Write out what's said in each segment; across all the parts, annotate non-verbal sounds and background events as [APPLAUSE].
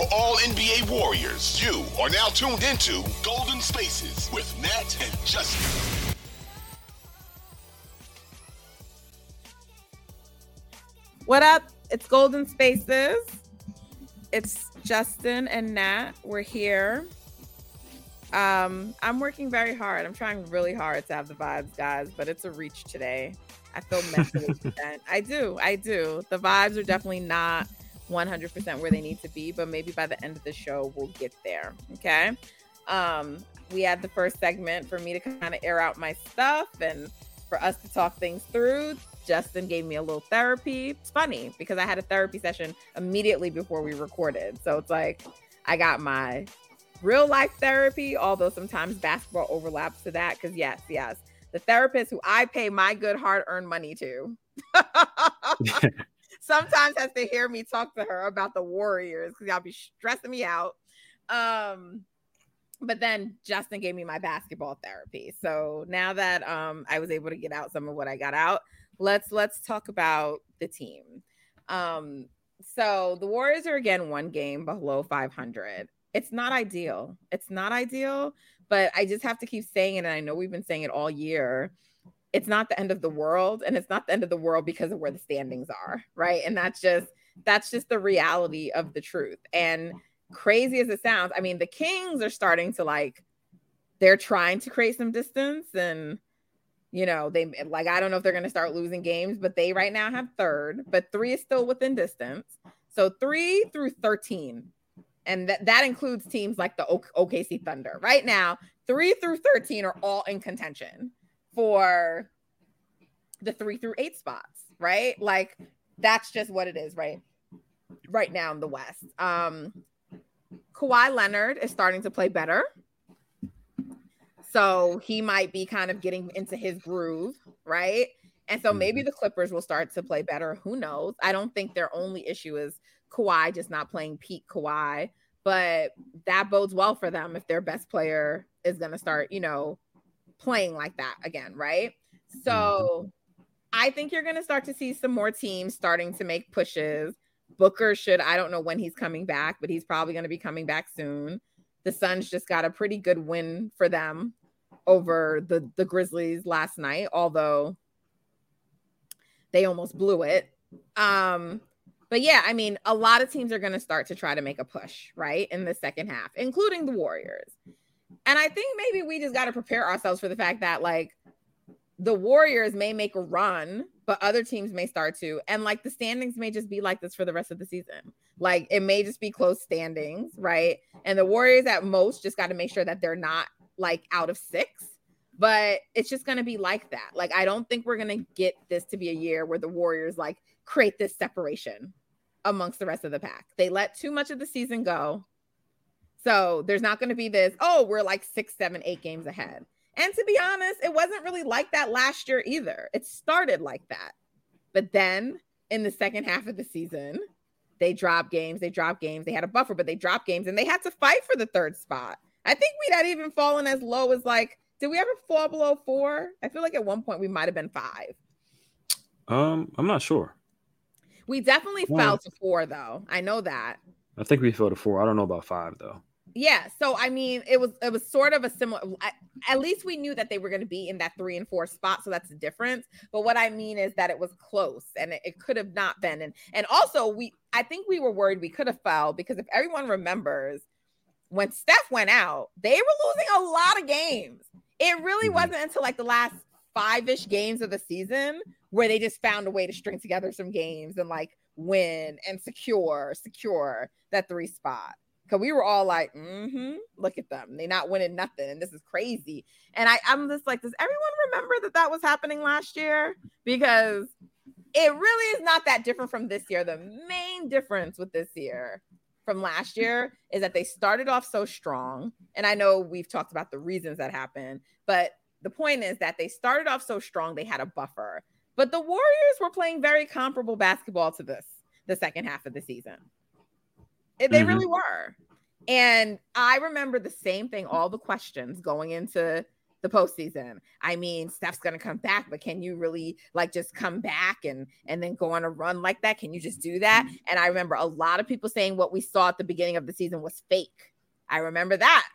for all NBA Warriors, you are now tuned into Golden Spaces with Nat and Justin. What up? It's Golden Spaces. It's Justin and Nat. We're here. Um, I'm working very hard. I'm trying really hard to have the vibes, guys, but it's a reach today. I feel mentally [LAUGHS] spent. I do. I do. The vibes are definitely not 100% where they need to be, but maybe by the end of the show we'll get there. Okay. Um, we had the first segment for me to kind of air out my stuff and for us to talk things through. Justin gave me a little therapy. It's funny because I had a therapy session immediately before we recorded. So it's like I got my real life therapy, although sometimes basketball overlaps to that. Because, yes, yes, the therapist who I pay my good hard earned money to [LAUGHS] sometimes has to hear me talk to her about the Warriors because y'all be stressing me out. Um, but then Justin gave me my basketball therapy. So now that um, I was able to get out some of what I got out, let's let's talk about the team. Um, so the Warriors are again one game below 500. It's not ideal. It's not ideal, but I just have to keep saying it. And I know we've been saying it all year. It's not the end of the world, and it's not the end of the world because of where the standings are, right? And that's just that's just the reality of the truth. And crazy as it sounds, I mean, the Kings are starting to like they're trying to create some distance and you know, they like I don't know if they're going to start losing games, but they right now have third, but 3 is still within distance. So 3 through 13 and that that includes teams like the o- OKC Thunder. Right now, 3 through 13 are all in contention for the 3 through 8 spots, right? Like that's just what it is, right? Right now in the West. Um Kawhi Leonard is starting to play better. So he might be kind of getting into his groove, right? And so maybe the Clippers will start to play better. Who knows? I don't think their only issue is Kawhi just not playing peak Kawhi, but that bodes well for them if their best player is going to start, you know, playing like that again, right? So I think you're going to start to see some more teams starting to make pushes. Booker should, I don't know when he's coming back, but he's probably going to be coming back soon. The Suns just got a pretty good win for them over the the Grizzlies last night, although they almost blew it. Um, but yeah, I mean, a lot of teams are going to start to try to make a push, right, in the second half, including the Warriors. And I think maybe we just got to prepare ourselves for the fact that like the Warriors may make a run, but other teams may start to. And like the standings may just be like this for the rest of the season. Like it may just be close standings, right? And the Warriors at most just got to make sure that they're not like out of six, but it's just going to be like that. Like, I don't think we're going to get this to be a year where the Warriors like create this separation amongst the rest of the pack. They let too much of the season go. So there's not going to be this, oh, we're like six, seven, eight games ahead. And to be honest, it wasn't really like that last year either. It started like that. But then in the second half of the season, they dropped games, they dropped games, they had a buffer, but they dropped games and they had to fight for the third spot. I think we'd had even fallen as low as like, did we ever fall below four? I feel like at one point we might have been five. Um, I'm not sure. We definitely Yeah. fell to four though. I know that. I think we fell to four. I don't know about five though. Yeah, so I mean, it was it was sort of a similar. At, least we knew that they were going to be in that three and four spot, so that's the difference. But what I mean is that it was close, and it, it could have not been. And and also, we I think we were worried we could have fell because if everyone remembers, when Steph went out, they were losing a lot of games. It really Mhm. wasn't until like the last five ish games of the season where they just found a way to string together some games and like win and secure, secure that three spot. Cause we were all like, mm-hmm, look at them. They're not winning nothing. And this is crazy. And I, I'm just like, does everyone remember that that was happening last year? Because it really is not that different from this year. The main difference with this year from last year is that they started off so strong. And I know we've talked about the reasons that happened, but the point is that they started off so strong, they had a buffer. But the Warriors were playing very comparable basketball to this the second half of the season. They mm-hmm. really were. And I remember the same thing, all the questions going into the postseason. I mean, Steph's gonna come back, but can you really like just come back and and then go on a run like that? Can you just do that? And I remember a lot of people saying what we saw at the beginning of the season was fake. I remember that.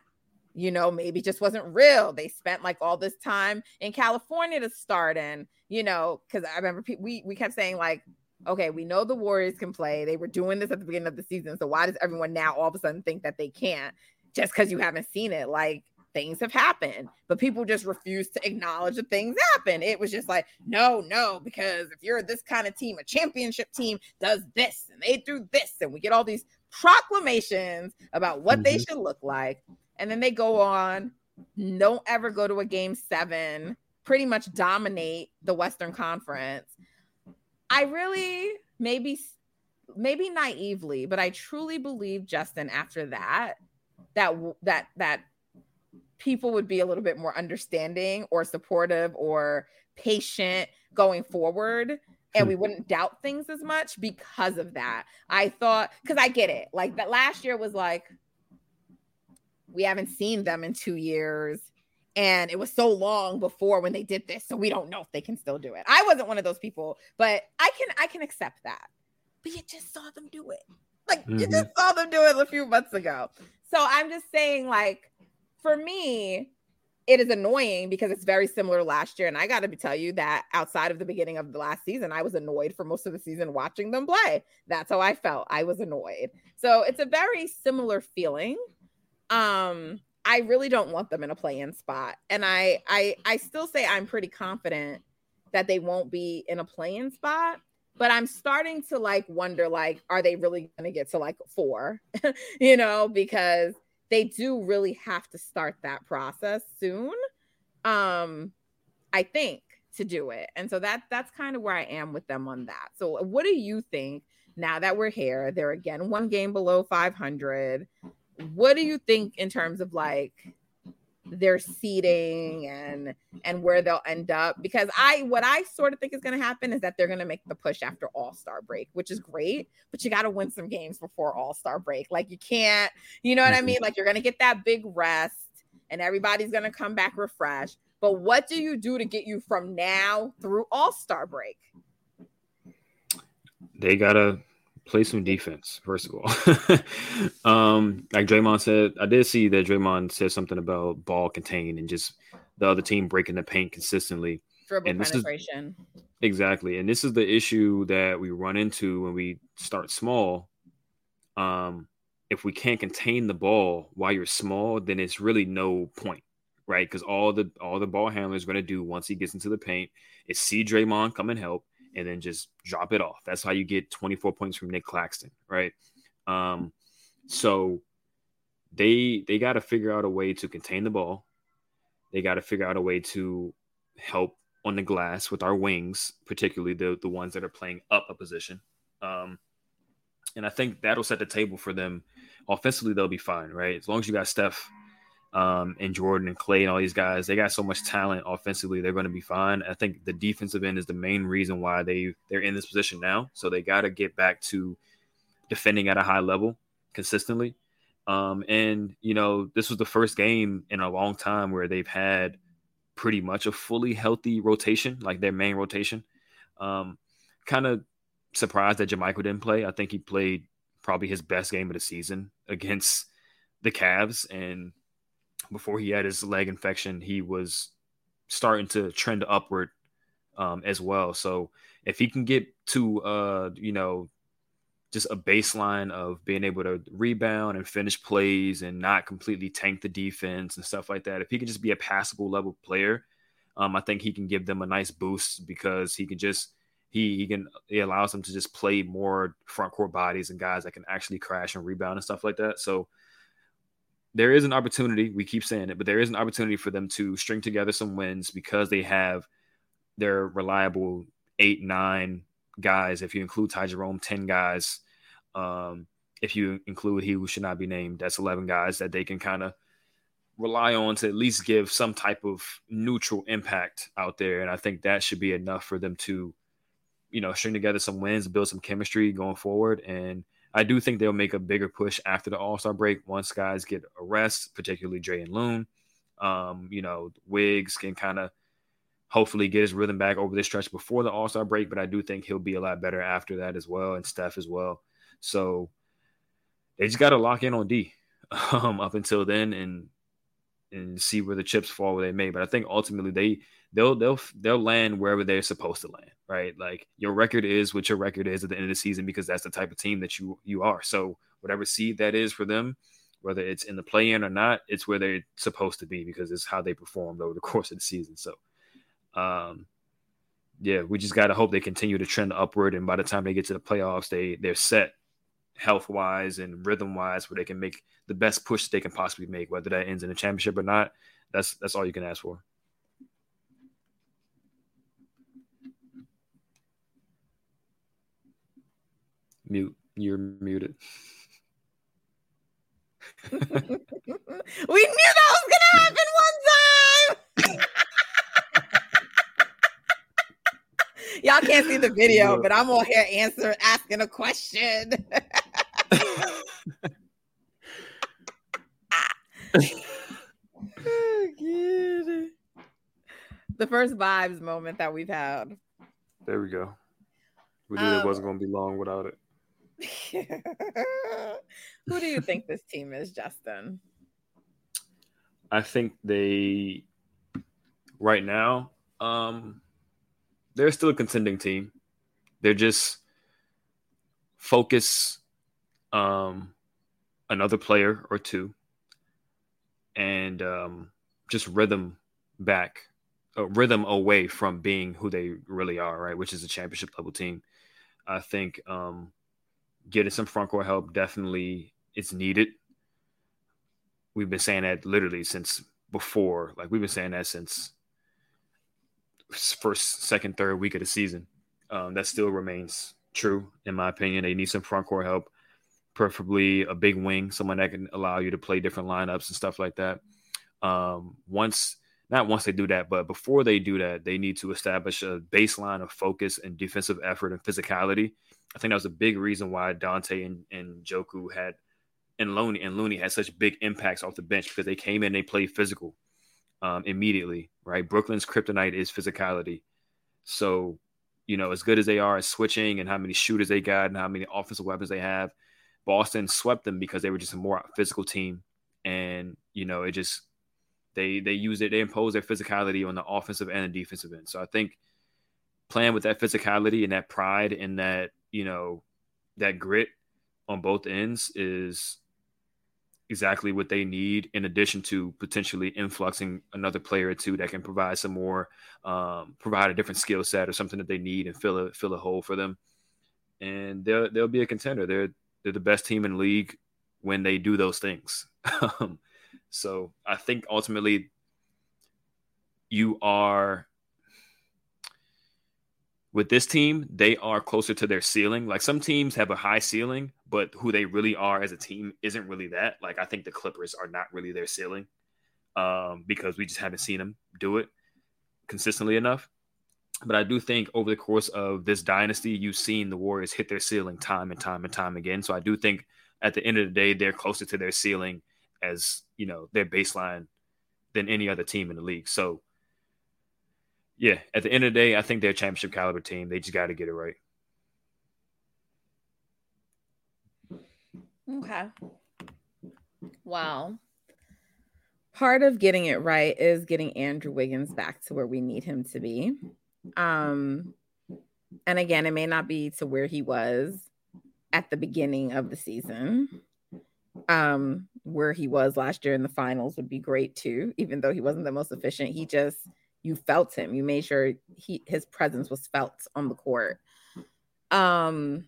You know, maybe just wasn't real. They spent like all this time in California to start, and you know, because I remember pe- we we kept saying like, okay, we know the Warriors can play. They were doing this at the beginning of the season, so why does everyone now all of a sudden think that they can't? Just because you haven't seen it, like things have happened, but people just refuse to acknowledge that things happen. It was just like, no, no, because if you're this kind of team, a championship team does this and they do this, and we get all these proclamations about what mm-hmm. they should look like. And then they go on, don't ever go to a game seven, pretty much dominate the Western Conference. I really maybe maybe naively, but I truly believe Justin after that that that that people would be a little bit more understanding or supportive or patient going forward and we wouldn't doubt things as much because of that. I thought cuz I get it. Like that last year was like we haven't seen them in 2 years and it was so long before when they did this so we don't know if they can still do it. I wasn't one of those people, but I can I can accept that. But you just saw them do it. Like mm-hmm. you just saw them do it a few months ago. So I'm just saying like for me, it is annoying because it's very similar last year. And I got to tell you that outside of the beginning of the last season, I was annoyed for most of the season watching them play. That's how I felt. I was annoyed. So it's a very similar feeling. Um, I really don't want them in a play-in spot. And I I I still say I'm pretty confident that they won't be in a play-in spot. But I'm starting to like wonder, like, are they really gonna get to like four? [LAUGHS] you know, because they do really have to start that process soon. Um, I think to do it. And so that that's kind of where I am with them on that. So what do you think now that we're here? They're again one game below 500. What do you think in terms of like their seeding and and where they'll end up? Because i what i sort of think is going to happen is that they're going to make the push after all-star break which is great but you got to win some games before all-star break. Like you can't you know what i mean? Like you're going to get that big rest and everybody's going to come back refreshed but what do you do to get you from now through all-star break? They got to play some defense, first of all. [LAUGHS] um, like Draymond said, I did see that Draymond said something about ball contained and just the other team breaking the paint consistently. Dribble and penetration. Is, exactly. And this is the issue that we run into when we start small. Um, if we can't contain the ball while you're small, then it's really no point, right? Because all the all the ball handler is going to do once he gets into the paint is see Draymond come and help and then just drop it off. That's how you get 24 points from Nic Claxton, right? Um, so they they got to figure out a way to contain the ball. They got to figure out a way to help on the glass with our wings, particularly the the ones that are playing up a position. Um, and I think that'll set the table for them. Offensively, they'll be fine, right? As long as you got Steph um, and Jordan and Klay and all these guys, they got so much talent offensively. They're going to be fine. I think the defensive end is the main reason why they they're in this position now. So they got to get back to defending at a high level consistently. Um, and you know, this was the first game in a long time where they've had pretty much a fully healthy rotation, like their main rotation. Um, kind of surprised that JaMychal didn't play. I think he played probably his best game of the season against the Cavs and before he had his leg infection, he was starting to trend upward um, as well. So if he can get to, uh, you know, just a baseline of being able to rebound and finish plays and not completely tank the defense and stuff like that, if he can just be a passable level player, Um, I think he can give them a nice boost because he can just he he can he allows them to just play more front court bodies and guys that can actually crash and rebound and stuff like that. So there is an opportunity. We keep saying it, but there is an opportunity for them to string together some wins because they have their reliable eight, nine guys. If you include Ty Jerome, ten guys. Um, if you include he who should not be named, that's eleven guys that they can kind of rely on to at least give some type of neutral impact out there. And I think that should be enough for them to, you know, string together some wins, build some chemistry going forward. And I do think they'll make a bigger push after the All Star break once guys get a rest, particularly Dre and Loon. Um, you know, Wiggs can kind of hopefully get his rhythm back over this stretch before the All Star break, but I do think he'll be a lot better after that as well, and Steph as well. So they just got to lock in on D [LAUGHS] um, up until then, and and see where the chips fall where they may. But I think ultimately they they'll they'll they'll land wherever they're supposed to land, right? Like your record is what your record is at the end of the season because that's the type of team that you you are. So whatever seed that is for them, whether it's in the play in or not, it's where they're supposed to be because it's how they performed over the [LAUGHS] course of the season. So um yeah, we just gotta hope they continue to trend upward and by the time they get to the playoffs, they they're set health wise and rhythm wise where they can make the best push they can possibly make, whether that ends in a championship or not. That's that's all you can ask for. Mute. You're muted. [LAUGHS] we knew that was gonna happen one time. [LAUGHS] Y'all can't see the video, but I'm on here answer asking a question. [LAUGHS] the first vibes moment that we've had. There we go. We knew um, it wasn't going to be long without it. [LAUGHS] Who do you think this team is, Justin? I think they, right now, um, they're still a contending team. They're just focus um, another player or two and um, just rhythm back, uh, rhythm away from being who they really are, right? Which is a championship level team. I think um, getting some front court help definitely is needed. We've been saying that literally since before, like we've been saying that since first, second, third week of the season. Um, that still remains true, in my opinion. They need some front court help, preferably a big wing, someone that can allow you to play different lineups and stuff like that. Um, once, not once they do that, but before they do that, they need to establish a baseline of focus and defensive effort and physicality. I think that was a big reason why Donte and, and Joku had and Looney and Looney had such big impacts off the bench because they came in, they played physical um, immediately, right? Brooklyn's kryptonite is physicality. So, you know, as good as they are at switching and how many shooters they got and how many offensive weapons they have, Boston swept them because they were just a more physical team. And, you know, it just, they they use it, they impose their physicality on the offensive and the defensive end. So I think playing with that physicality and that pride and that, you know, that grit on both ends is exactly what they need in addition to potentially influxing another player or two that can provide some more um, provide a different skill set or something that they need and fill a fill a hole for them and they'll they'll be a contender they're they're the best team in league when they do those things [LAUGHS] um, so i think ultimately you are with this team, they are closer to their ceiling. Like some teams have a high ceiling, but who they really are as a team isn't really that. Like I think the Clippers are not really their ceiling um, because we just haven't seen them do it consistently enough. But I do think over the course of this dynasty, you've seen the Warriors hit their ceiling time and time and time again. So I do think at the end of the day, they're closer to their ceiling as you know their baseline than any other team in the league. So yeah, at the end of the day, I think they're a championship caliber team. They just got to get it right. Okay. Wow. Part of getting it right is getting Andrew Wiggins back to where we need him to be. Um, and again, it may not be to where he was at the beginning of the season. Um, where he was last year in the finals would be great too, even though he wasn't the most efficient. He just you felt him. You made sure he his presence was felt on the court. Um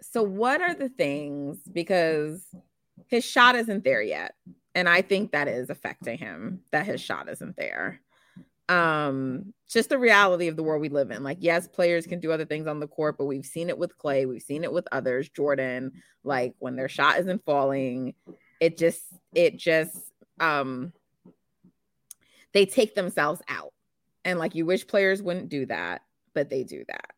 so what are the things because his shot isn't there yet and I think that is affecting him that his shot isn't there. Um, just the reality of the world we live in. Like, yes, players can do other things on the court, but we've seen it with Klay, we've seen it with others, Jordan. Like when their shot isn't falling, it just, it just, um, they take themselves out. And like you wish players wouldn't do that, but they do that.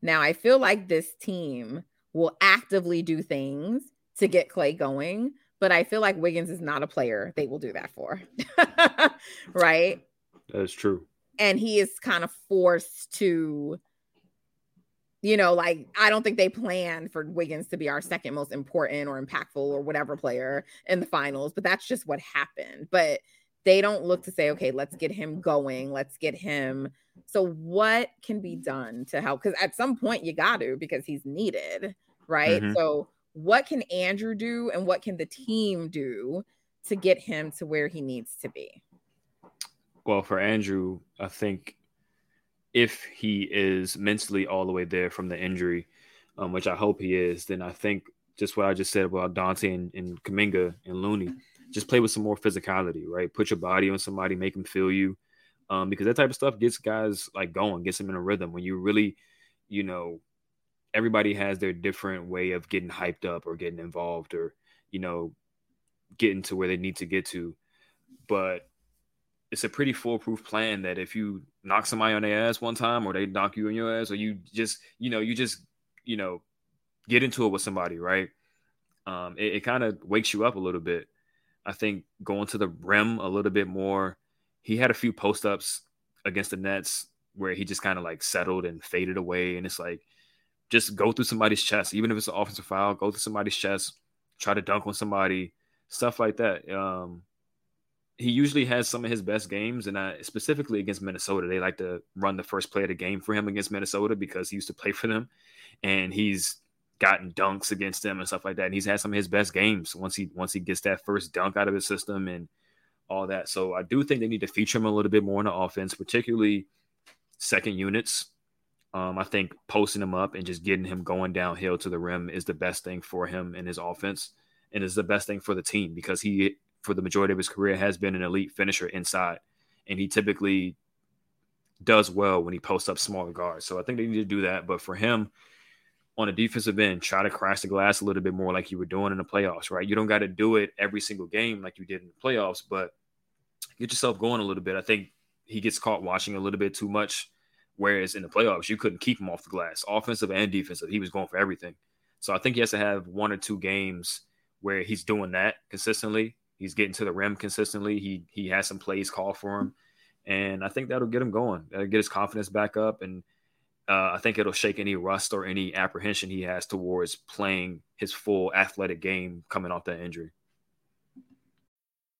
Now, I feel like this team will actively do things to get Klay going, but I feel like Wiggins is not a player they will do that for. [LAUGHS] right? That is true. And he is kind of forced to, you know, like I don't think they planned for Wiggins to be our second most important or impactful or whatever player in the finals, but that's just what happened. But they don't look to say, okay, let's get him going, let's get him. So, what can be done to help? Because at some point you got to, because he's needed, right? Mm-hmm. So, what can Andrew do and what can the team do to get him to where he needs to be? Well, for Andrew, I think if he is mentally all the way there from the injury, um, which I hope he is, then I think just what I just said about Donte and, and Kuminga and Looney, just play with some more physicality, right? Put your body on somebody, make them feel you, um, because that type of stuff gets guys like going, gets them in a rhythm. When you really, you know, everybody has their different way of getting hyped up or getting involved or you know getting to where they need to get to but it's a pretty foolproof plan that if you knock somebody on their ass one time or they knock you on your ass or you just you know you just you know get into it with somebody right um, it, it kind of wakes you up a little bit i think going to the rim a little bit more he had a few post ups against the nets where he just kind of like settled and faded away and it's like just go through somebody's chest, even if it's an offensive foul, go through somebody's chest, try to dunk on somebody, stuff like that. Um, he usually has some of his best games, and I, specifically against Minnesota, they like to run the first play of the game for him against Minnesota because he used to play for them, and he's gotten dunks against them and stuff like that. And he's had some of his best games once he once he gets that first dunk out of his system and all that. So I do think they need to feature him a little bit more in the offense, particularly second units um, I think posting him up and just getting him going downhill to the rim is the best thing for him in his offense, and is the best thing for the team because he, for the majority of his career, has been an elite finisher inside, and he typically does well when he posts up smaller guards. So I think they need to do that. But for him, on a defensive end, try to crash the glass a little bit more like you were doing in the playoffs, right? You don't got to do it every single game like you did in the playoffs, but get yourself going a little bit. I think he gets caught watching a little bit too much Whereas in the playoffs, you couldn't keep him off the glass, offensive and defensive. He was going for everything. So I think he has to have one or two games where he's doing that consistently. He's getting to the rim consistently. He he has some plays called for him, and I think that'll get him going. That'll get his confidence back up, and uh, I think it'll shake any rust or any apprehension he has towards playing his full athletic game coming off that injury.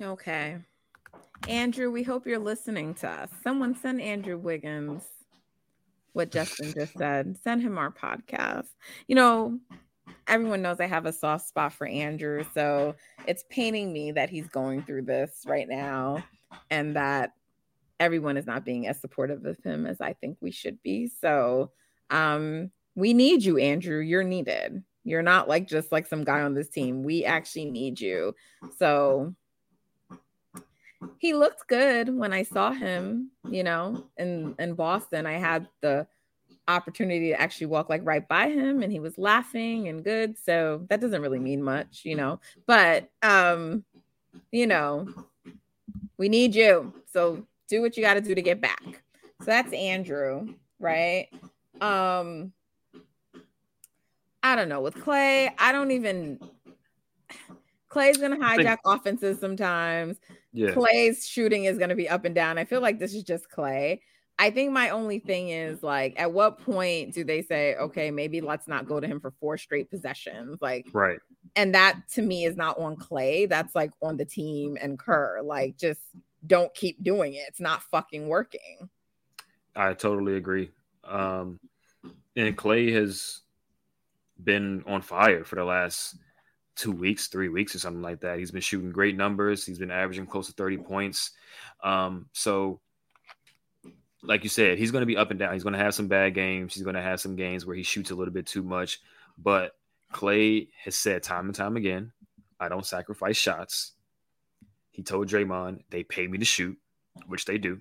Okay. Andrew, we hope you're listening to us. Someone send Andrew Wiggins what Justin just [LAUGHS] said. Send him our podcast. You know, everyone knows I have a soft spot for Andrew. So it's paining me that he's going through this right now and that everyone is not being as supportive of him as I think we should be. So um we need you, Andrew. You're needed. You're not like just like some guy on this team. We actually need you. So he looked good when I saw him, you know, in in Boston. I had the opportunity to actually walk like right by him and he was laughing and good. So that doesn't really mean much, you know. But um, you know, we need you. So do what you got to do to get back. So that's Andrew, right? Um I don't know with Klay, I don't even Klay's gonna hijack think, offenses sometimes. Yeah. Klay's shooting is gonna be up and down. I feel like this is just Klay. I think my only thing is like, at what point do they say, okay, maybe let's not go to him for four straight possessions? Like, right. And that to me is not on Klay. That's like on the team and Kerr. Like, just don't keep doing it. It's not fucking working. I totally agree. Um, and Klay has been on fire for the last two weeks, three weeks, or something like that. He's been shooting great numbers. He's been averaging close to 30 points. Um, so like you said, he's going to be up and down. He's going to have some bad games. He's going to have some games where he shoots a little bit too much. But Klay has said time and time again, I don't sacrifice shots. He told Draymond, they pay me to shoot, which they do.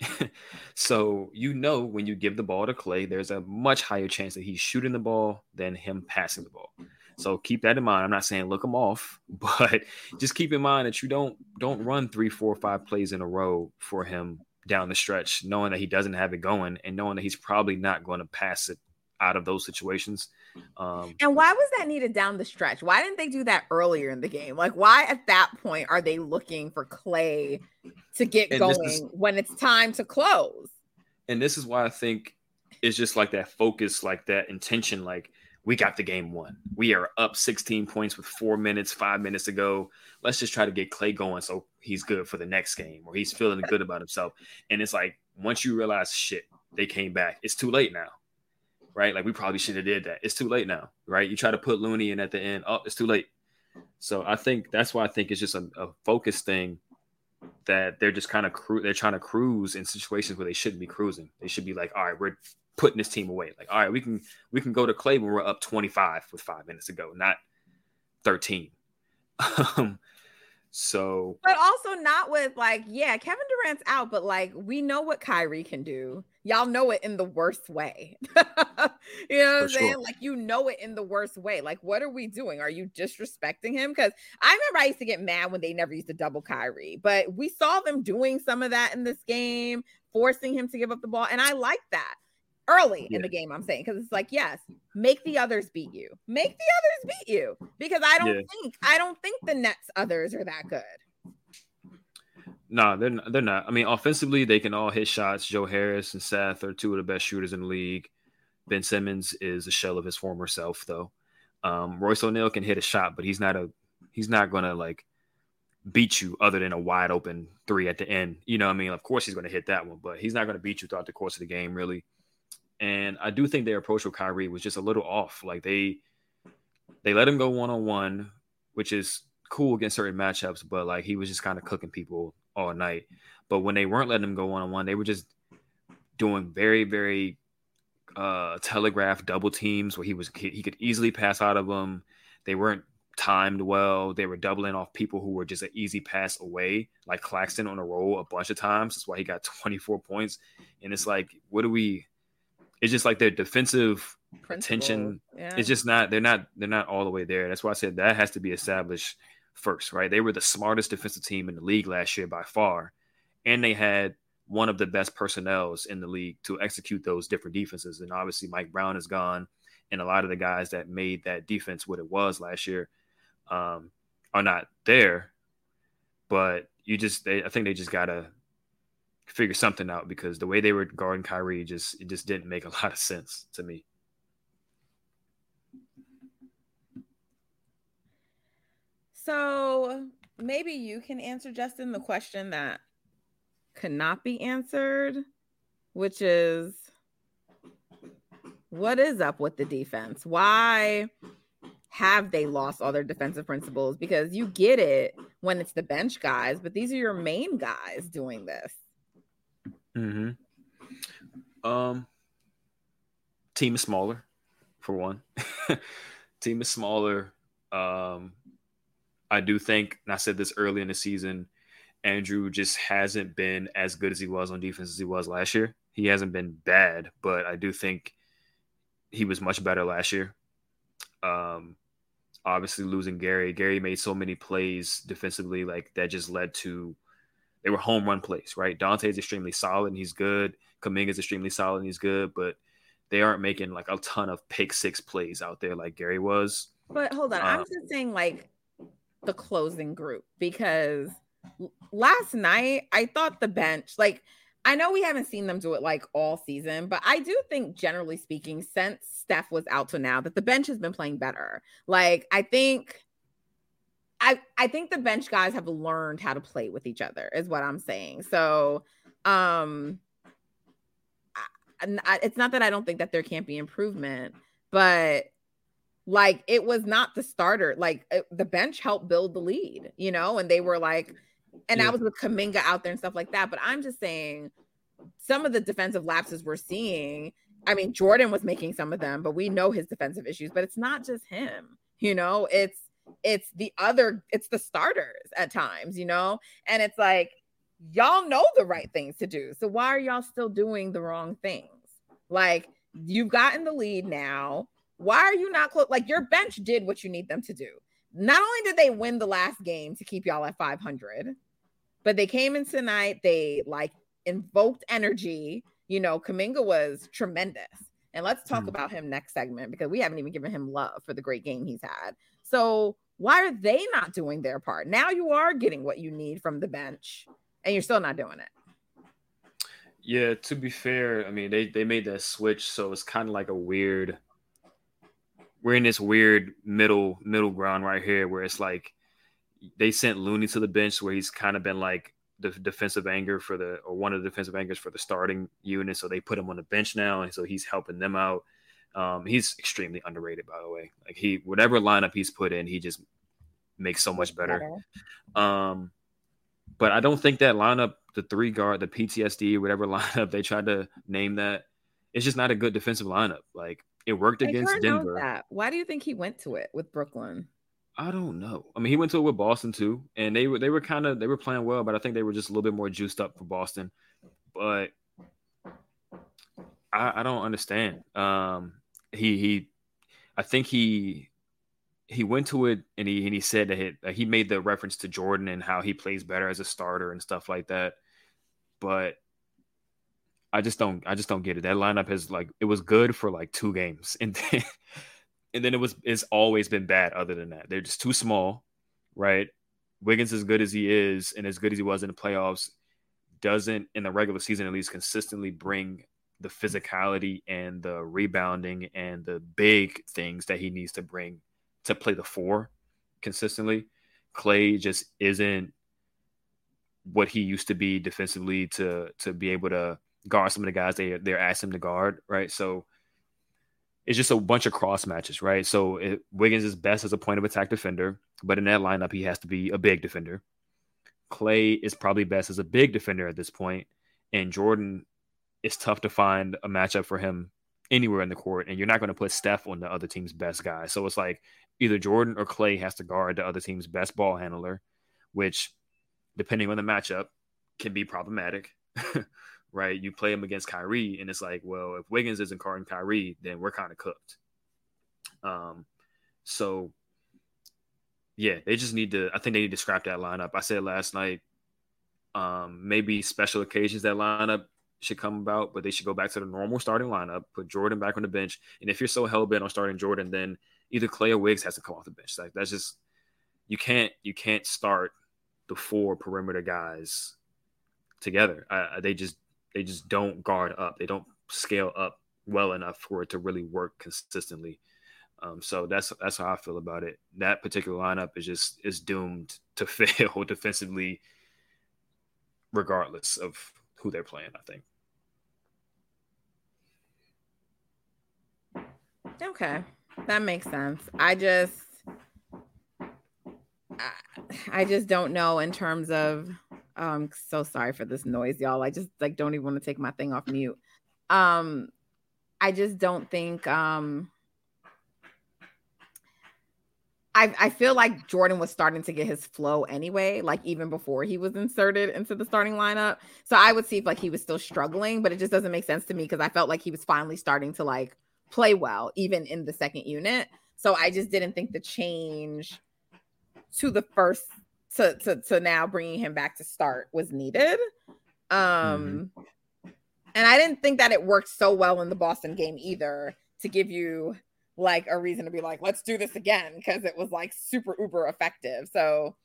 [LAUGHS] so you know when you give the ball to Klay, there's a much higher chance that he's shooting the ball than him passing the ball. So keep that in mind. I'm not saying look him off, [LAUGHS] but just keep in mind that you don't don't run three, four, five plays in a row for him down the stretch, knowing that he doesn't have it going and knowing that he's probably not going to pass it out of those situations. Um, and why was that needed down the stretch? Why didn't they do that earlier in the game? Like, why at that point are they looking for Klay to get going is, when it's time to close? And this is why I think it's just like that focus, like that intention, like we got the game won. We are up 16 points with four minutes, five minutes to go. Let's just try to get Klay going so he's good for the next game or he's feeling good about himself. And it's like once you realize shit, they came back. It's too late now. Right? Like we probably should have did that. It's too late now. Right? You try to put Looney in at the end. Oh, it's too late. So I think that's why I think it's just a, a focus thing that they're just kind of cru- they're trying to cruise in situations where they shouldn't be cruising. They should be like, all right, we're putting this team away. Like, all right, we can we can go to Klay when we're up 25 with five minutes to go, not 13. [LAUGHS] um, so, but also not with like, yeah, Kevin Durant's out, but like we know what Kyrie can do. Y'all know it in the worst way. [LAUGHS] you know what For I'm saying? Sure. Like you know it in the worst way. Like, what are we doing? Are you disrespecting him? Because I remember I used to get mad when they never used to double Kyrie, but we saw them doing some of that in this game, forcing him to give up the ball, and I like that early yeah. in the game. I'm saying because it's like, yes, make the others beat you, make the others beat you, because I don't yeah. think I don't think the Nets others are that good. No, they're not, they're not. I mean, offensively, they can all hit shots. Joe Harris and Seth are two of the best shooters in the league. Ben Simmons is a shell of his former self, though. Um, Royce O'Neale can hit a shot, but he's not a he's not gonna like beat you other than a wide open three at the end. You know, I mean, of course he's gonna hit that one, but he's not gonna beat you throughout the course of the game, really. And I do think their approach with Kyrie was just a little off. Like they they let him go one on one, which is cool against certain matchups, but like he was just kind of cooking people all night. But when they weren't letting him go one on one, they were just doing very, very uh telegraph double teams where he was he, he could easily pass out of them. They weren't timed well. They were doubling off people who were just an easy pass away, like Claxton on a roll a bunch of times. That's why he got [LAUGHS] 24 points. And it's like, what do we it's just like their defensive attention yeah. it's just not they're not they're not all the way there. That's why i said that has to be established first right? They were the smartest defensive team in the league last year by far and they had one of the best personnels in the league to execute those different defenses and obviously mike brown is gone and a lot of the guys that made that defense what it was last year um, are not there but you just they, i think they just gotta figure something out because the way they were guarding Kyrie just it just didn't make a [LAUGHS] lot of sense to me. So maybe you can answer Justin the question that cannot be answered, which is what is up with the defense? Why have they lost all their defensive principles? Because you get it when it's the bench guys, but these are your main guys doing this. Mm-hmm. Um, team is smaller, for one. [LAUGHS] team is smaller. Um, I do think, and I said this early in the season, Andrew just hasn't been as good as he was on defense as he was last year. He hasn't been bad, but I do think he was much better last year. Um, obviously losing Gary. Gary made so many plays defensively, like that just led to they were home run plays, right? Donte's extremely solid and he's good. Kuminga's extremely solid and he's good, but they aren't making like a ton of pick six plays out there like Gary was. But hold on, um, I'm just saying like the closing group because last night I thought the bench, like, I know we haven't seen them do it like all season, but I do think, generally speaking, since Steph was out to now, that the bench has been playing better. Like, I think. I, I think the bench guys have learned how to play with each other is what I'm saying. So um I, I, it's not that I don't think that there can't be improvement, but like it was not the starter. Like it, the bench helped build the lead, you know, and they were like and yeah. I was with Kuminga out there and stuff like that. But I'm just saying some of the defensive lapses we're seeing. I mean, Jordan was making some of them, but we know his defensive issues. But it's not just him, you know. It's it's the other, it's the starters at times, you know. And it's like y'all know the right things to do. So why are y'all still doing the wrong things? Like you've gotten the lead now. Why are you not close? Like your bench did what you need them to do. Not only did they win the last game to keep y'all at 500, but they came in tonight. They like invoked energy. You know, Kuminga was tremendous. And let's talk mm. about him next segment because we haven't even given him love for the great game he's had. So, why are they not doing their part? Now you are getting what you need from the bench and you're still not doing it. Yeah, to be fair, I mean they they made that switch, so it's kind of like a weird. We're in this weird middle middle ground right here, where it's like they sent Looney to the bench, where he's kind of been like the defensive anger for the or one of the defensive angers for the starting unit. So they put him on the bench now, and so he's helping them out. Um, he's extremely underrated, by the way. Like he, whatever lineup he's put in, he just makes so much better. Um, but I don't think that lineup, the three guard, the PTSD, whatever [LAUGHS] lineup they tried to name that, it's just not a good defensive lineup. Like it worked against Denver. Why do you think he went to it with Brooklyn? I don't know. I mean, he went to it with Boston too, and they were they were kind of they were playing well, but I think they were just a little bit more juiced up for Boston. But I, I don't understand. Um, he he, I think he he went to it and he and he said that he, he made the reference to Jordan and how he plays better as a starter and stuff like that. But I just don't I just don't get it. That lineup has like it was good for like two games [LAUGHS] and then and then it was it's always been bad other than that. They're just too small, right? Wiggins as good as he is and as good as he was in the playoffs doesn't in the regular season at least consistently bring the physicality and the rebounding and the big things that he needs to bring to play the four consistently. Klay just isn't what he used to be defensively to to be able to guard some of the guys they they're asking him to guard, right? So it's just a bunch of cross matches, right? So it, Wiggins is best as a point of attack defender, but in that lineup he has to be a big defender. Klay is probably best as a big defender at this point, and Jordan it's tough to find a matchup for him anywhere in the court, and you're not going to put Steph on the other team's best guy. So it's like either Jordan or Klay has to guard the other team's best ball handler, which, depending on the matchup, can be problematic. [LAUGHS] right? You play him against Kyrie, and it's like, well, if Wiggins isn't guarding Kyrie, then we're kind of cooked. Um, so yeah, they just need to. I think they need to scrap that lineup. I said last night, um, maybe special occasions that lineup should come about, but they should go back to the normal starting lineup, put Jordan back on the bench. And if you're so hell bent on starting Jordan, then either Klay or Wiggs has to come off the bench. Like that's just you can't you can't start the four perimeter guys together. Uh, they just they just don't guard up. They don't scale up well enough for it to really work consistently. Um, so that's that's how I feel about it. That particular lineup is just is doomed to [LAUGHS] fail defensively, regardless of who they're playing, I think. Okay. That makes sense. I just I just don't know in terms of I'm so sorry for this noise, y'all. I just like don't even want to take my thing off mute. Um I just don't think um I, I feel like Jordan was starting to get his flow anyway, like even before he was inserted into the starting lineup. So I would see if like he was still struggling, but it just doesn't make sense to me because I felt like he was finally starting to like play well, even in the second unit. So I just didn't think the change to the first to to, to now bringing him back to start was needed. Um, mm-hmm. and I didn't think that it worked so well in the Boston game either to give you like a reason to be like, let's do this again because it was like super uber effective. So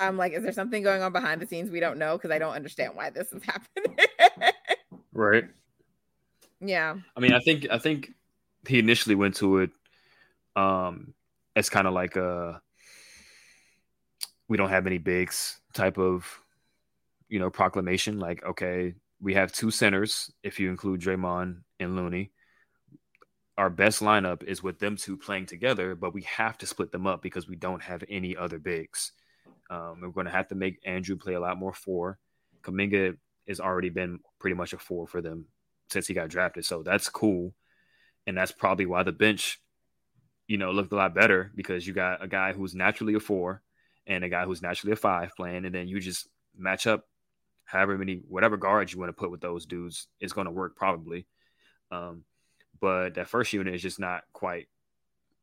I'm like, is there something going on behind the scenes we don't know? Because I don't understand why this is [LAUGHS] happening. right. Yeah. I mean, I think I think he initially went to it um as kind of like a we don't have any bigs type of you know proclamation. Like, okay, we have two centers if you include Draymond and Looney. Our best lineup is with them two playing together, but we have to split them up because we don't have any other bigs. Um, we're going to have to make Andrew play a lot more four. Kuminga has already been pretty much a four for them since he got drafted, so that's cool, and that's probably why the bench, you know, looked a lot better because you got a guy who's naturally a four and a guy who's naturally a five playing, and then you just match up however many whatever guards you want to put with those dudes is going to work probably. Um, but that first unit is just not quite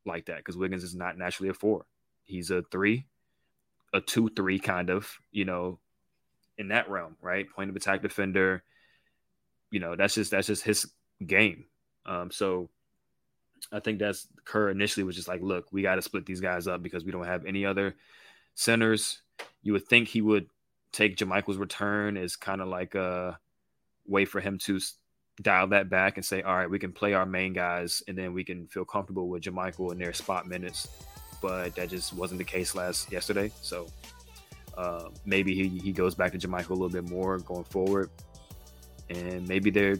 like that because Wiggins is not naturally a four. He's a three a two three kind of you know in that realm, right? Point of attack defender. You know, that's just that's just his game. Um, so I think that's Kerr initially was just like, look, we got to split these guys up because we don't have any other centers. You would think he would take JaMychal's return as kind of like a way for him to dial that back and say, all right, we can play our main guys and then we can feel comfortable with JaMychal in their spot minutes but that just wasn't the case last yesterday. So uh, maybe he, he goes back to JaMychal a little bit more going forward, and maybe there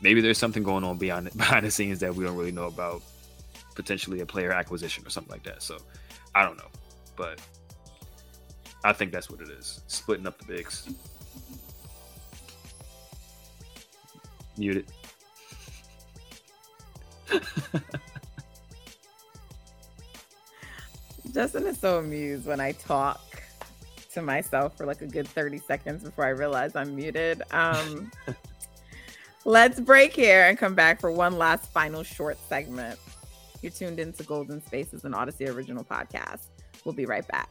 maybe there's something going on beyond [LAUGHS] behind the scenes that we don't really know about, potentially a player acquisition or something like that. So I don't know, but I think that's what it is, splitting up the bigs. Muted. Justin is so amused when I talk to myself for like a good 30 seconds before I realize I'm muted. Um, [LAUGHS] let's break here and come back for one last final short segment. You're tuned into Golden Spaces, an Audacy original podcast. We'll be right back.